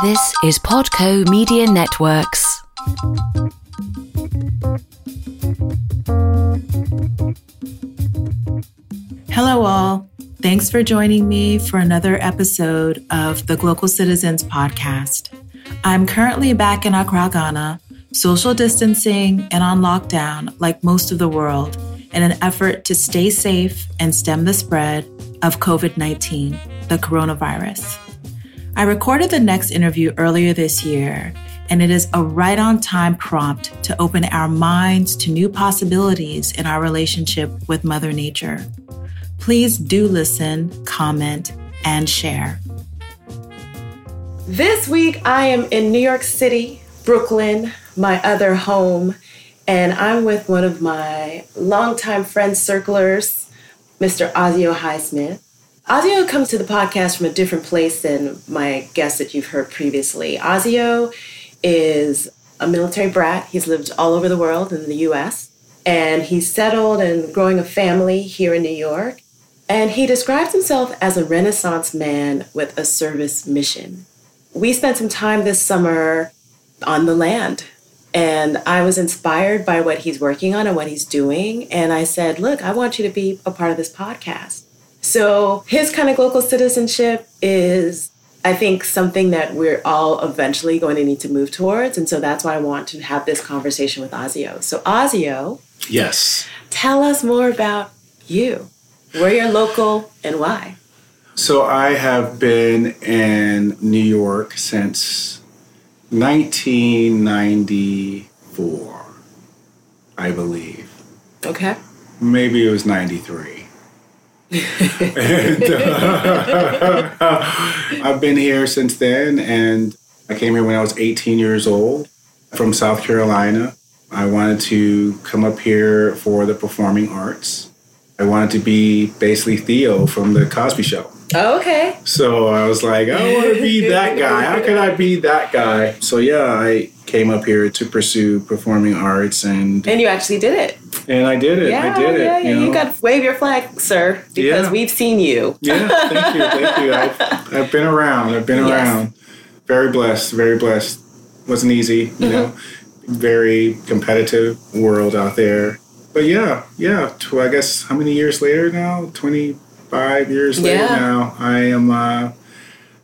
This is Podco Media Networks. Hello, all. Thanks for joining me for another episode of the Global Citizens Podcast. I'm currently back in Accra, Ghana, social distancing and on lockdown like most of the world in an effort to stay safe and stem the spread of COVID 19, the coronavirus. I recorded the next interview earlier this year, and it is a right on time prompt to open our minds to new possibilities in our relationship with Mother Nature. Please do listen, comment, and share. This week, I am in New York City, Brooklyn, my other home, and I'm with one of my longtime friends, circlers, Mr. Ozio Highsmith. Ozio comes to the podcast from a different place than my guests that you've heard previously. Ozio is a military brat. He's lived all over the world in the US, and he's settled and growing a family here in New York. And he describes himself as a Renaissance man with a service mission. We spent some time this summer on the land and I was inspired by what he's working on and what he's doing. And I said, Look, I want you to be a part of this podcast. So his kind of global citizenship is, I think, something that we're all eventually going to need to move towards. And so that's why I want to have this conversation with Ozio. So, Ozio. Yes. Tell us more about you, where you're local, and why. So, I have been in New York since 1994, I believe. Okay. Maybe it was 93. And, uh, I've been here since then, and I came here when I was 18 years old from South Carolina. I wanted to come up here for the performing arts. I wanted to be basically Theo from The Cosby Show. Oh, okay. So I was like, I want to be that guy. How can I be that guy? So yeah, I came up here to pursue performing arts and and you actually did it. And I did it. Yeah, I did yeah, it. Yeah, you, know? you got to wave your flag, sir, because yeah. we've seen you. yeah, thank you, thank you. I've, I've been around. I've been yes. around. Very blessed. Very blessed. Wasn't easy, you mm-hmm. know. Very competitive world out there. But yeah, yeah. I guess how many years later now? Twenty five years later now, I am, uh,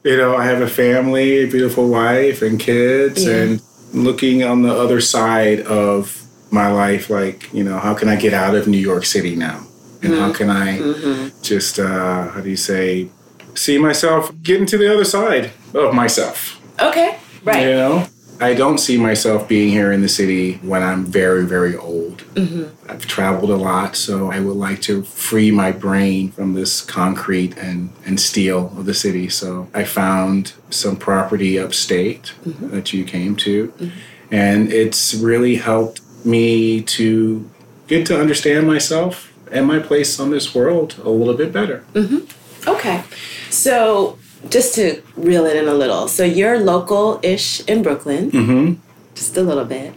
you know, I have a family, a beautiful wife, and kids, and looking on the other side of my life, like, you know, how can I get out of New York City now? And mm-hmm. how can I mm-hmm. just, uh, how do you say, see myself getting to the other side of myself? Okay, right. You know? I don't see myself being here in the city when I'm very, very old. Mm-hmm. I've traveled a lot, so I would like to free my brain from this concrete and, and steel of the city. So I found some property upstate mm-hmm. that you came to, mm-hmm. and it's really helped me to get to understand myself and my place on this world a little bit better. Mm-hmm. Okay. So just to reel it in a little. So you're local ish in Brooklyn, mm-hmm. just a little bit,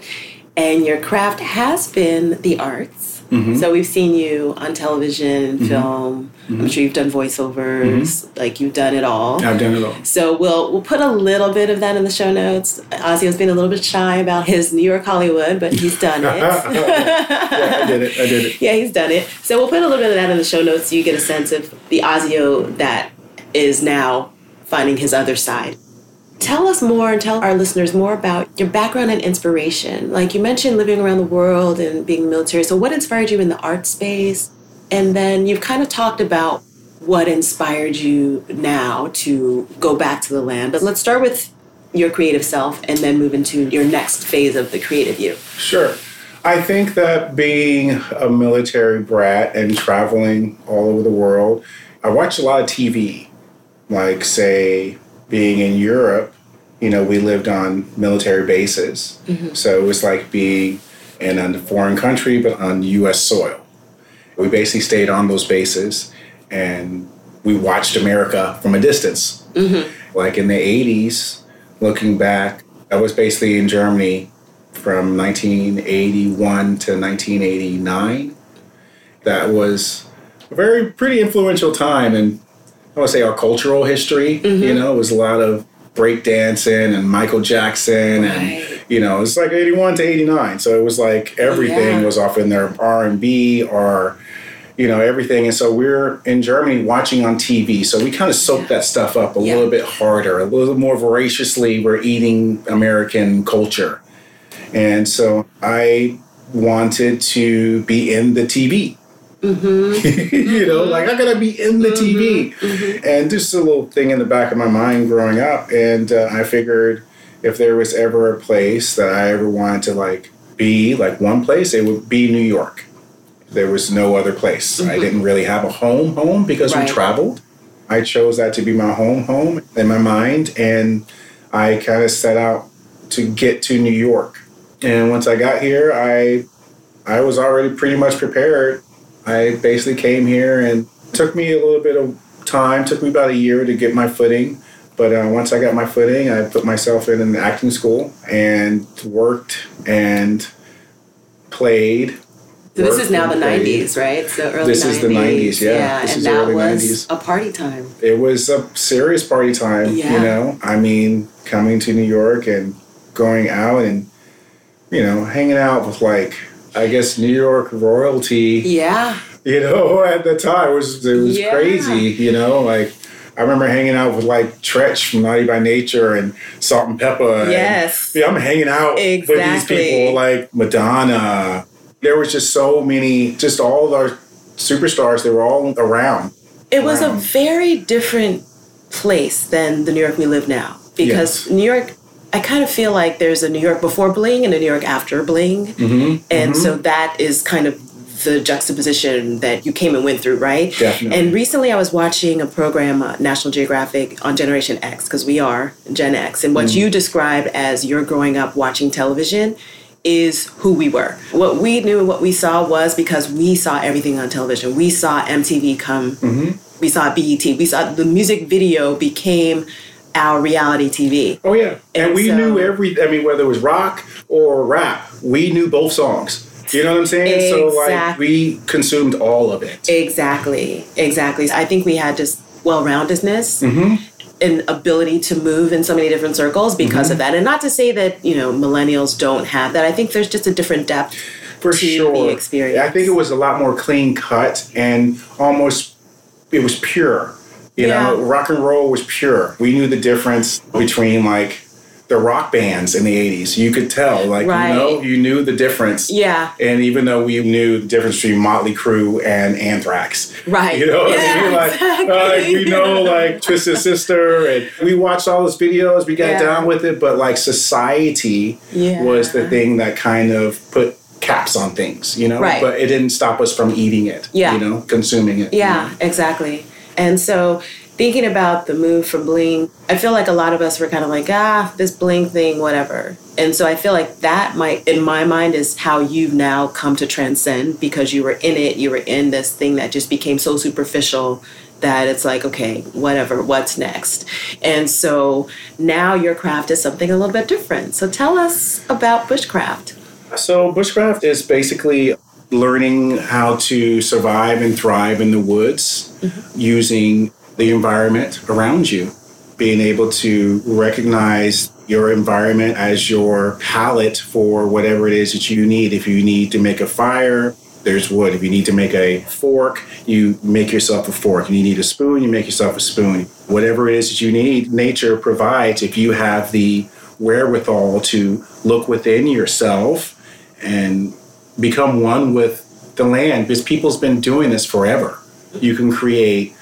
and your craft has been the arts. Mm-hmm. So we've seen you on television, mm-hmm. film. I'm mm-hmm. sure you've done voiceovers. Mm-hmm. Like you've done it all. I've done it all. So we'll we'll put a little bit of that in the show notes. Ozio's been a little bit shy about his New York Hollywood, but he's done it. yeah, I did it. I did it. Yeah, he's done it. So we'll put a little bit of that in the show notes so you get a sense of the Ozio that is now finding his other side. Tell us more and tell our listeners more about your background and inspiration. Like you mentioned living around the world and being military. So, what inspired you in the art space? And then you've kind of talked about what inspired you now to go back to the land. But let's start with your creative self and then move into your next phase of the creative you. Sure. I think that being a military brat and traveling all over the world, I watched a lot of TV like say being in Europe, you know, we lived on military bases. Mm-hmm. So it was like being in a foreign country, but on US soil. We basically stayed on those bases and we watched America from a distance. Mm-hmm. Like in the 80s, looking back, I was basically in Germany from 1981 to 1989. That was a very pretty influential time and I want to say our cultural history. Mm-hmm. You know, it was a lot of breakdancing and Michael Jackson and you know it's like 81 to 89 so it was like everything Yeah. was off in there R&B or you know everything and so we're in Germany watching on TV so we kind of soak that stuff up a Yeah. little bit harder a little more voraciously we're eating American culture and so I wanted to be in the TV Mm-hmm. you know, mm-hmm. like I gotta be in the TV. Mm-hmm. And just a little thing in the back of my mind growing up. And uh, I figured if there was ever a place that I ever wanted to like be, like one place, it would be New York. There was no other place. I didn't really have a home home because Right. we traveled. I chose that to be my home home in my mind. And I kind of set out to get to New York. And once I got here, I I was already pretty much prepared. I basically came here and took me a little bit of time, took me about a year to get my footing. But uh, once I got my footing, I put myself in an acting school and worked and played. So this is now the played. 90s, right? So early This 90s. is the 90s, yeah. This and is that early was 90s. a party time. It was a serious party time, Yeah. you know. I mean, coming to New York and going out and, you know, hanging out with like, I guess New York royalty. Yeah. you know, at the time it was it was Yeah. crazy, you know, like I remember hanging out with like Treach from Naughty by Nature and Salt-N-Pepa. and- Yes. yeah, I'm hanging out with these people like Madonna. There was just so many, just all of our superstars. They were all around. It was a very different place than the New York we live now. Because Yes. New York, I kind of feel like there's a New York before bling and a New York after bling. Mm-hmm. And so that is kind of the juxtaposition that you came and went through, right? Definitely. And recently I was watching a program, uh, National Geographic, on Generation X, because we are Gen X. And what Mm. you described as you're growing up watching television is who we were. What we knew and what we saw was because we saw everything on television. We saw MTV come, Mm-hmm. we saw BET, we saw the music video became our reality TV. Oh yeah, and, And we so- knew every. I mean, whether it was rock or rap, we knew both songs. You know what I'm saying? So like, Exactly. we consumed all of it. Exactly, exactly. I think we had just well roundedness Mm-hmm. and ability to move in so many different circles because Mm-hmm. of that. And not to say that, you know, millennials don't have that. I think there's just a different depth for to sure. the experience. I think it was a lot more clean cut and almost it was pure. You know, rock and roll was pure. We knew the difference between like the rock bands in the 80s. You could tell, like, Right. you know, you knew the difference. Yeah. And even though we knew the difference between Motley Crue and Anthrax. Right. You know Yeah, mean? Like, uh, exactly. like, we know like Twisted Sister and we watched all those videos, we got Yeah. down with it, but like society Yeah. was the thing that kind of put caps on things, you know? Right. But it didn't stop us from eating it. Yeah. You know, consuming it. Yeah, exactly. And so thinking about the move from bling, I feel like a lot of us were kind of like, ah, this bling thing, whatever. And so I feel like that might, in my mind, is how you've now come to transcend because you were in it, you were in this thing that just became so superficial that it's like, okay, whatever, what's next? And so now your craft is something a little bit different. So tell us about bushcraft. So bushcraft is basically learning how to survive and thrive in the woods mm-hmm. using the environment around you. Being able to recognize your environment as your palette for whatever it is that you need. If you need to make a fire, there's wood. If you need to make a fork, you make yourself a fork. If you need a spoon, you make yourself a spoon. Whatever it is that you need, nature provides if you have the wherewithal to look within yourself and become one with the land because people's been doing this forever. You can create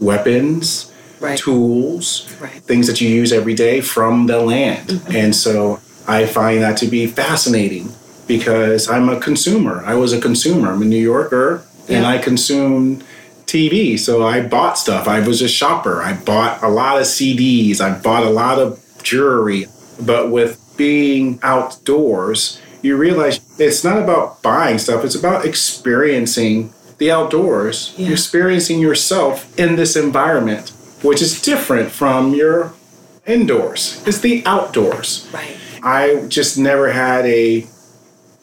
weapons, Right. tools, Right. Mm-hmm. things that you use every day from the land. And so I find that to be fascinating because I'm a consumer. I was a consumer. I'm a New Yorker and I consume TV. So I bought stuff. I was a shopper. I bought a lot of CDs. I bought a lot of jewelry. But with being outdoors, you realize it's not about buying stuff, it's about experiencing the outdoors, Yeah. experiencing yourself in this environment, which is different from your indoors. It's the outdoors. Right. I just never had a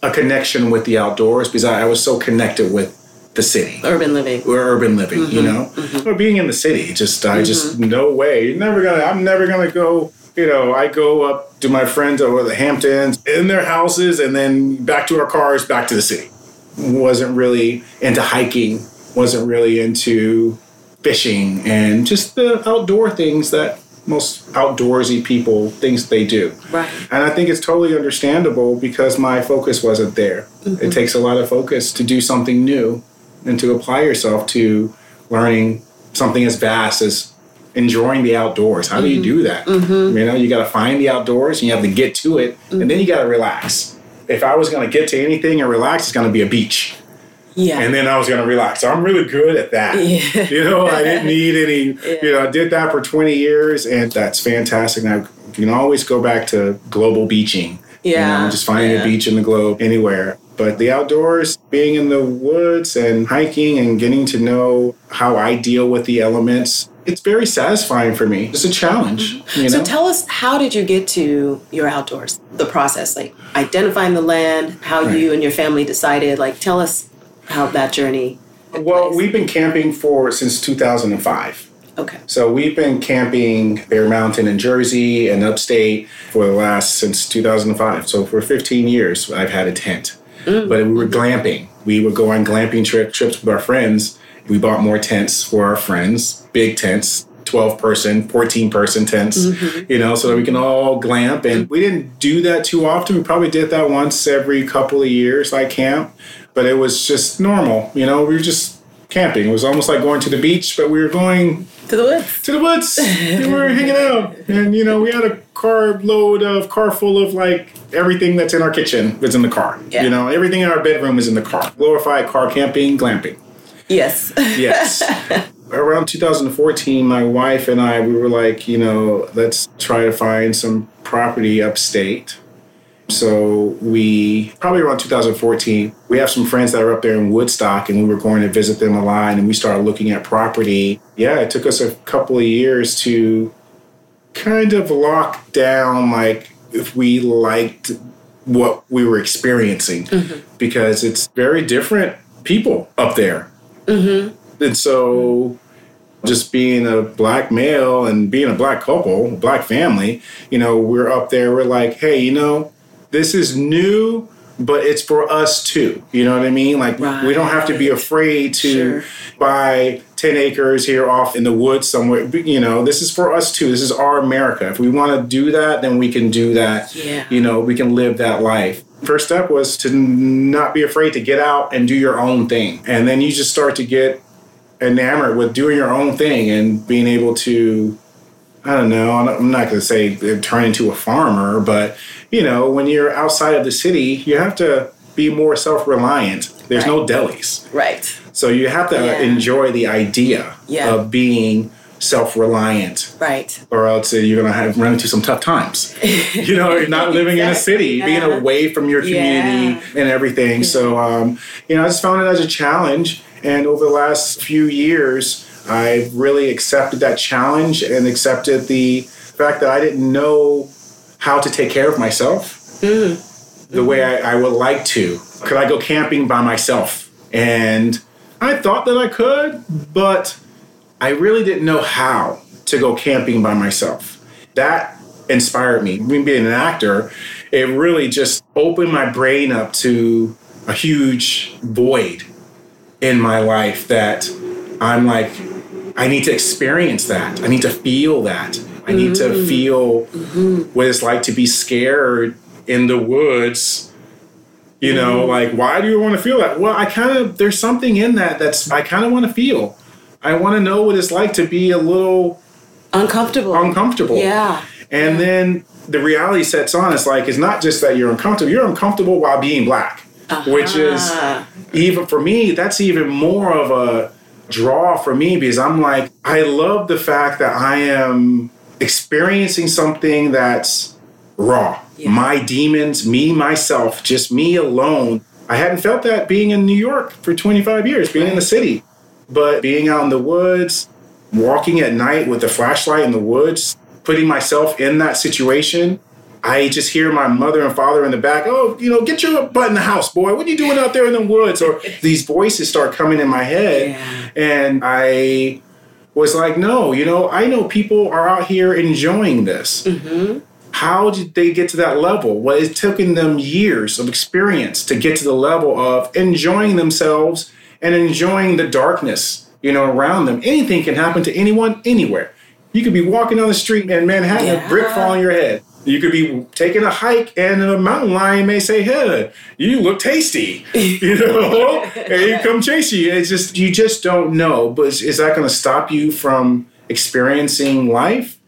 a connection with the outdoors because I, I was so connected with the city Urban living. or urban living, you mm-hmm. know, mm-hmm. or being in the city. Just I just mm-hmm. no way. You're never gonna. I'm never gonna go you know, I go up to my friends over the Hamptons in their houses and then back to our cars, back to the city. Wasn't really into hiking, wasn't really into fishing and just the outdoor things that most outdoorsy people things they do. Right. And I think it's totally understandable because my focus wasn't there. It mm-hmm. takes a lot of focus to do something new and to apply yourself to learning something as vast as enjoying the outdoors. How do you mm-hmm. do that? Mm-hmm. You know, you got to find the outdoors and you have to get to it and then you got to relax. If I was going to get to anything and relax, it's going to be a beach. Yeah. And then I was going to relax. So I'm really good at that. Yeah. You know, I didn't need any, yeah. you know, I did that for 20 years and that's fantastic. Now you can always go back to global beaching. Yeah. You know, just finding Yeah. a beach in the globe anywhere. But the outdoors, being in the woods and hiking and getting to know how I deal with the elements, it's very satisfying for me. It's a challenge. You know? Mm-hmm. So tell us, how did you get to your outdoors? The process, like identifying the land, how Right. you and your family decided. Like, tell us how that journey. well, place. we've been camping for since 2005. okay. So we've been camping Bear Mountain in Jersey and upstate for the last since 2005. So for 15 years, I've had a tent. But we were glamping. We would go on glamping trip, trips with our friends. We bought more tents for our friends, big tents, 12 person, 14 person tents, mm-hmm. you know, so that we can all glamp. And we didn't do that too often. We probably did that once every couple of years, like camp. But it was just normal, you know, we were just camping. It was almost like going to the beach, but we were going To the woods. to the woods. we were hanging out, and you know, we had a car load of car full of like everything that's in our kitchen was in the car. Yeah. You know, everything in our bedroom is in the car. Glorified car camping, glamping. Yes. Yes. Around 2014, my wife and I, we were like, you know, let's try to find some property upstate. So we probably around 2014, we have some friends that are up there in Woodstock, and we were going to visit them a lot, and we started looking at property. Yeah, it took us a couple of years to kind of lock down, like if we liked what we were experiencing, mm-hmm. because it's very different people up there. Mm-hmm. And so just being a black male and being a black couple, black family, you know, we're up there, we're like, hey, you know, this is new, but it's for us too. You know what I mean? Like, we don't have to be afraid to Sure. buy 10 acres here off in the woods somewhere. You know, this is for us too. This is our America. If we want to do that, then we can do that. Yeah. You know, we can live that life. First step was to not be afraid to get out and do your own thing. And then you just start to get enamored with doing your own thing and being able to I don't know, I'm not going to say turn into a farmer, but you know, when you're outside of the city, you have to be more self-reliant. There's no delis. right. So you have to Yeah. enjoy the idea Yeah. of being self-reliant Right. or else you're going to have run into some tough times. you know, you're not living in a city, Exactly, being away from your community Yeah. and everything. So, um, you know, I just found it as a challenge. And over the last few years, I've really accepted that challenge and accepted the fact that I didn't know how to take care of myself the way I, I would like to. Could I go camping by myself? And I thought that I could, but I really didn't know how to go camping by myself. That inspired me. Me being an actor, it really just opened my brain up to a huge void in my life that I'm like, I need to experience that. I need to feel that. I need to mm-hmm. feel mm-hmm. what it's like to be scared in the woods. You know, mm-hmm. like, why do you want to feel that? Well, I kind of, there's something in that that's, I kind of want to feel. I want to know what it's like to be a little Uncomfortable. uncomfortable. Yeah. And then the reality sets on. It's like, it's not just that you're uncomfortable, you're uncomfortable while being black, uh-huh. which is even for me, that's even more of a draw for me because I'm like, I love the fact that I am experiencing something that's raw. Yeah. My demons, me, myself, just me alone. I hadn't felt that being in New York for 25 years, being in the city. But being out in the woods, walking at night with a flashlight in the woods, putting myself in that situation, I just hear my mother and father in the back, oh, you know, get your butt in the house, boy. What are you doing out there in the woods? Or these voices start coming in my head. Yeah. And I was like, no, you know, I know people are out here enjoying this. Mm-hmm. How did they get to that level? Well, it took them years of experience to get to the level of enjoying themselves and enjoying the darkness, you know, around them. Anything can happen to anyone, anywhere. You could be walking down the street in Manhattan, a brick Yeah. fall on your head. You could be taking a hike and a mountain lion may say, Hey, you look tasty. You know? and you come chase you. It's just you just don't know. But is, is that gonna stop you from experiencing life?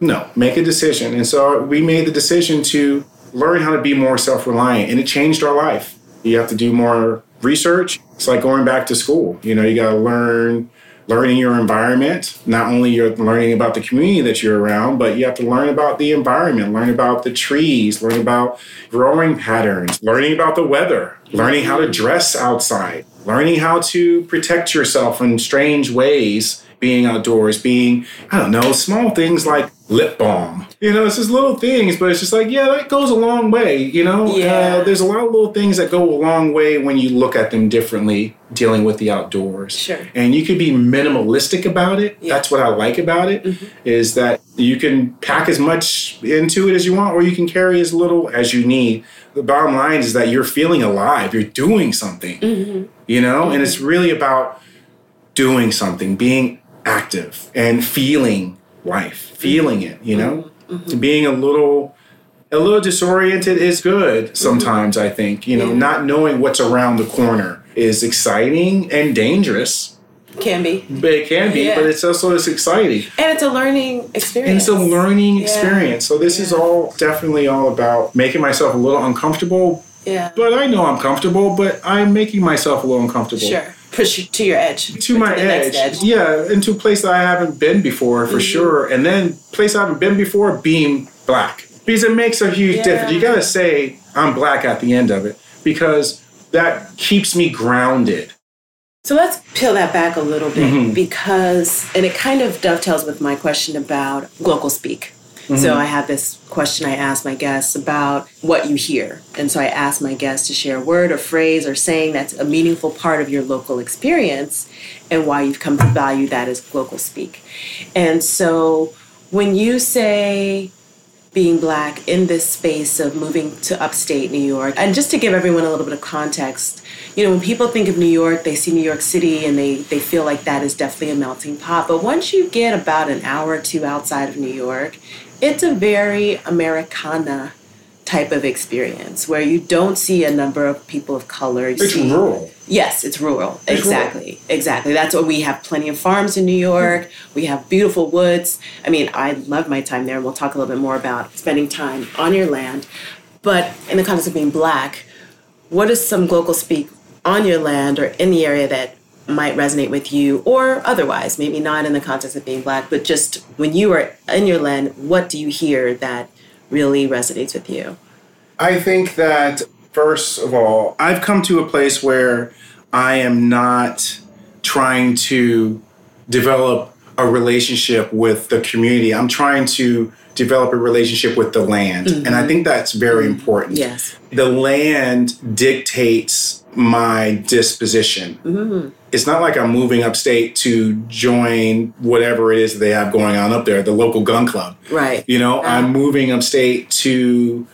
No. Make a decision. And so we made the decision to learn how to be more self-reliant and it changed our life. You have to do more research. It's like going back to school. You know, you gotta learn learning your environment. Not only you're learning about the community that you're around, but you have to learn about the environment, learn about the trees, learn about growing patterns, learning about the weather, learning how to dress outside, learning how to protect yourself in strange ways being outdoors, being, I don't know, small things like lip balm. You know, it's just little things, but it's just like, yeah, that goes a long way, you know? Yeah. Uh, there's a lot of little things that go a long way when you look at them differently dealing with the outdoors. Sure. And you could be minimalistic about it. Yeah. Mm-hmm. That's what I like about it. Is that you can pack as much into it as you want, or you can carry as little as you need. The bottom line is that you're feeling alive. You're doing something. Mm-hmm. You know, and it's really about doing something, being active, and feeling life, feeling it. You know, mm-hmm. Mm-hmm. being a little. A little disoriented is good sometimes, I think. You know, Yeah. not knowing what's around the corner is exciting and dangerous. Can be. But it can be, Yeah. but it's also it's exciting. And it's a learning experience. And it's a learning Yeah. experience. So this is all definitely all about making myself a little uncomfortable. Yeah. But I know I'm comfortable, but I'm making myself a little uncomfortable. Sure. Push you to your edge. To my the edge. edge. Yeah, into a place that I haven't been before for Mm-hmm. sure. And then place I haven't been before being black. Because it makes a huge Yeah. difference. You gotta say I'm black at the end of it. Because that keeps me grounded. So let's peel that back a little bit Mm-hmm. because, and it kind of dovetails with my question about local speak. Mm-hmm. So I have this question I ask my guests about what you hear. And so I ask my guests to share a word or phrase or saying that's a meaningful part of your local experience and why you've come to value that as local speak. And so when you say being black in this space of moving to upstate New York. And just to give everyone a little bit of context, you know, when people think of New York, they see New York City and they, they feel like that is definitely a melting pot. But once you get about an hour or two outside of New York, it's a very Americana type of experience where you don't see a number of people of color. You It's see, rural. Yes, it's rural. It's rural. exactly. Exactly. That's what we have plenty of farms in New York. We have beautiful woods. I mean, I love my time there, and we'll talk a little bit more about spending time on your land. But in the context of being black, what is some local speak on your land or in the area that might resonate with you or otherwise, maybe not in the context of being black, but just when you are in your land, what do you hear that really resonates with you? I think that first of all, I've come to a place where I am not trying to develop a relationship with the community. I'm trying to develop a relationship with the land. And I mm-hmm. think that's very mm-hmm. important. Yes. The land dictates my disposition. Mm-hmm. It's not like I'm moving upstate to join whatever it is that they have going on up there, the local gun club. Right. You know, I'm uh-huh. moving upstate to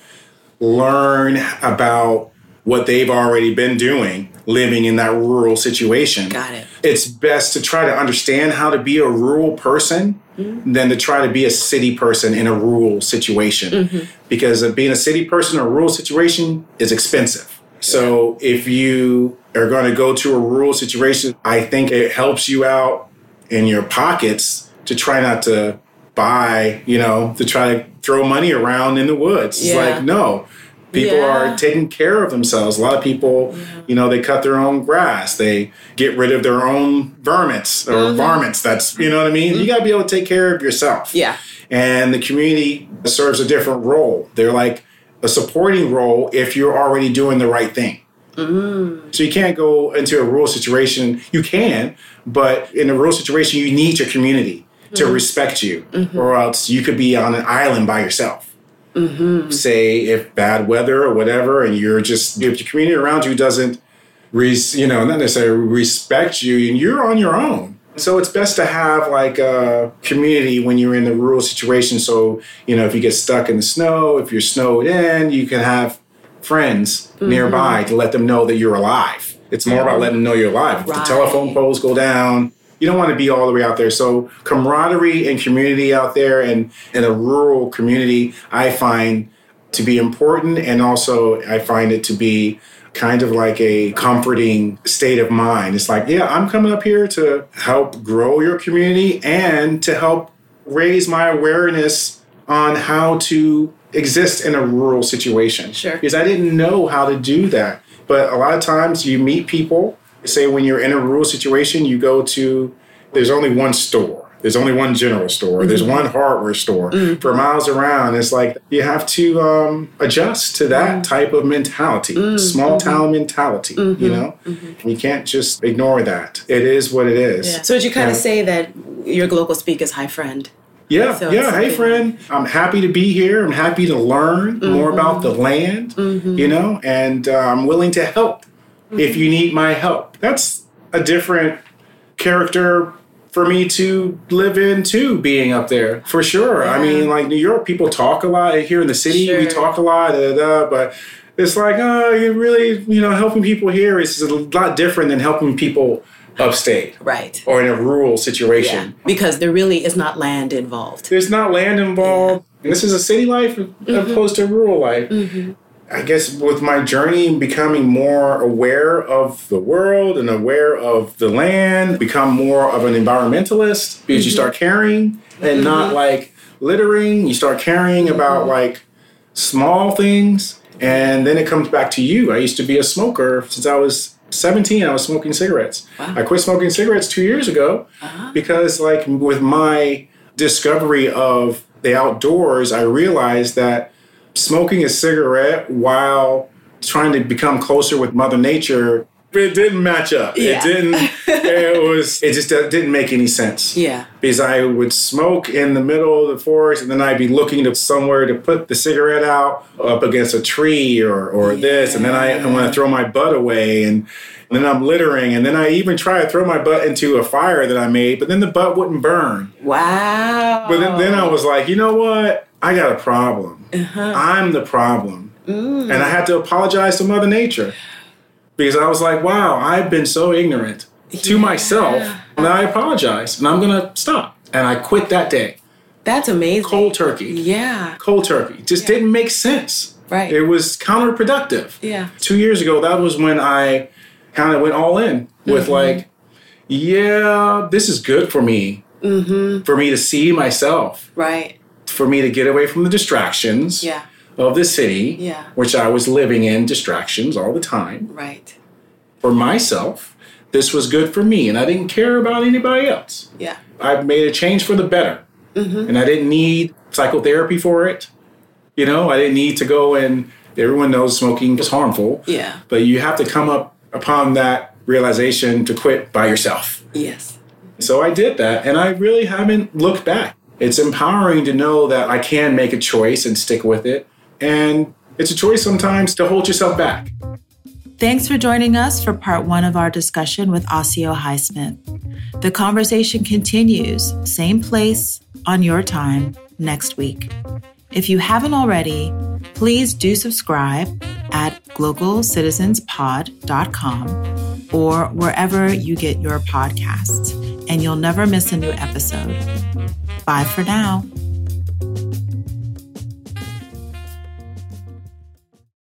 learn about what they've already been doing living in that rural situation. Got it. It's best to try to understand how to be a rural person mm-hmm. than to try to be a city person in a rural situation. Mm-hmm. Because uh, being a city person in a rural situation is expensive. So if you are going to go to a rural situation, I think it helps you out in your pockets to try not to buy, you know, to try to throw money around in the woods. It's Yeah. like, no. People Yeah. are taking care of themselves. A lot of people, you know, they cut their own grass. They get rid of their own vermins or mm-hmm. varmints. That's, you know what I mean? You mm-hmm. got to be able to take care of yourself. Yeah. And the community serves a different role. They're like a supporting role if you're already doing the right thing. Mm. So you can't go into a rural situation. You can, but in a rural situation, you need your community to mm-hmm. respect you, mm-hmm. or else you could be on an island by yourself. Mm-hmm. Say if bad weather or whatever, and you're just if your community around you doesn't, res, you know, not necessarily respect you, and you're on your own. So it's best to have like a community when you're in the rural situation. So, you know, if you get stuck in the snow, if you're snowed in, you can have friends mm-hmm. nearby to let them know that you're alive. It's more about letting them know you're alive. If the telephone poles go down, you don't want to be all the way out there. So camaraderie and community out there and in a rural community, I find to be important and also I find it to be kind of like a comforting state of mind. It's like, yeah, I'm coming up here to help grow your community and to help raise my awareness on how to exist in a rural situation. Sure. Because I didn't know how to do that. But a lot of times you meet people, say when you're in a rural situation, you go to, there's only one store there's only one general store. Mm-hmm. There's one hardware store mm-hmm. for miles around. It's like you have to um, adjust to that mm-hmm. type of mentality, mm-hmm. small town mentality. You mm-hmm. know, mm-hmm. you can't just ignore that. It is what it is. Yeah. So would you kind of say that your local speak is hi friend? Yeah, so yeah. Hey, friend. I'm happy to be here. I'm happy to learn more about the land. You know, and uh, I'm willing to help if you need my help. That's a different character for me to live in too, being up there for sure. Yeah. I mean, like New York, people talk a lot. Here in the city, sure. we talk a lot, da, da, but it's like, oh, you're really, you know, helping people here is a lot different than helping people upstate. Right. Or in a rural situation. Yeah. Because there really is not land involved. There's not land involved. Yeah. And this is a city life mm-hmm. opposed to rural life. Mm-hmm. I guess with my journey, becoming more aware of the world and aware of the land, become more of an environmentalist because mm-hmm. you start caring and mm-hmm. not like littering. You start caring mm-hmm. about like small things. And then it comes back to you. I used to be a smoker since I was 17. I was smoking cigarettes. Wow. I quit smoking cigarettes two years ago uh-huh. because, like, with my discovery of the outdoors, I realized that smoking a cigarette while trying to become closer with Mother Nature, it didn't match up. Yeah. It didn't. it was. It just uh, didn't make any sense. Yeah. Because I would smoke in the middle of the forest, and then I'd be looking to somewhere to put the cigarette out up against a tree or or yeah. this, and then I, I want to throw my butt away and. And then I'm littering, and then I even try to throw my butt into a fire that I made, but then the butt wouldn't burn. Wow. But then, then I was like, you know what? I got a problem. Uh-huh. I'm the problem. Mm. And I had to apologize to Mother Nature because I was like, wow, I've been so ignorant yeah. to myself. And I apologize and I'm going to stop. And I quit that day. That's amazing. Cold turkey. Yeah. Cold turkey. Just yeah. didn't make sense. Right. It was counterproductive. Yeah. Two years ago, that was when I kind of went all in with mm-hmm. like, yeah, this is good for me. Mm-hmm. For me to see myself. Right for me to get away from the distractions yeah. of the city, yeah. which I was living in distractions all the time. Right. For myself, this was good for me, and I didn't care about anybody else. Yeah. I made a change for the better, mm-hmm. and I didn't need psychotherapy for it. You know, I didn't need to go and everyone knows smoking is harmful. Yeah. But you have to come up upon that realization to quit by yourself. Yes. So I did that, and I really haven't looked back. It's empowering to know that I can make a choice and stick with it. And it's a choice sometimes to hold yourself back. Thanks for joining us for part one of our discussion with Ozio Highsmith. The conversation continues, same place, on your time, next week. If you haven't already, please do subscribe at globalcitizenspod.com or wherever you get your podcasts, and you'll never miss a new episode. Bye for now.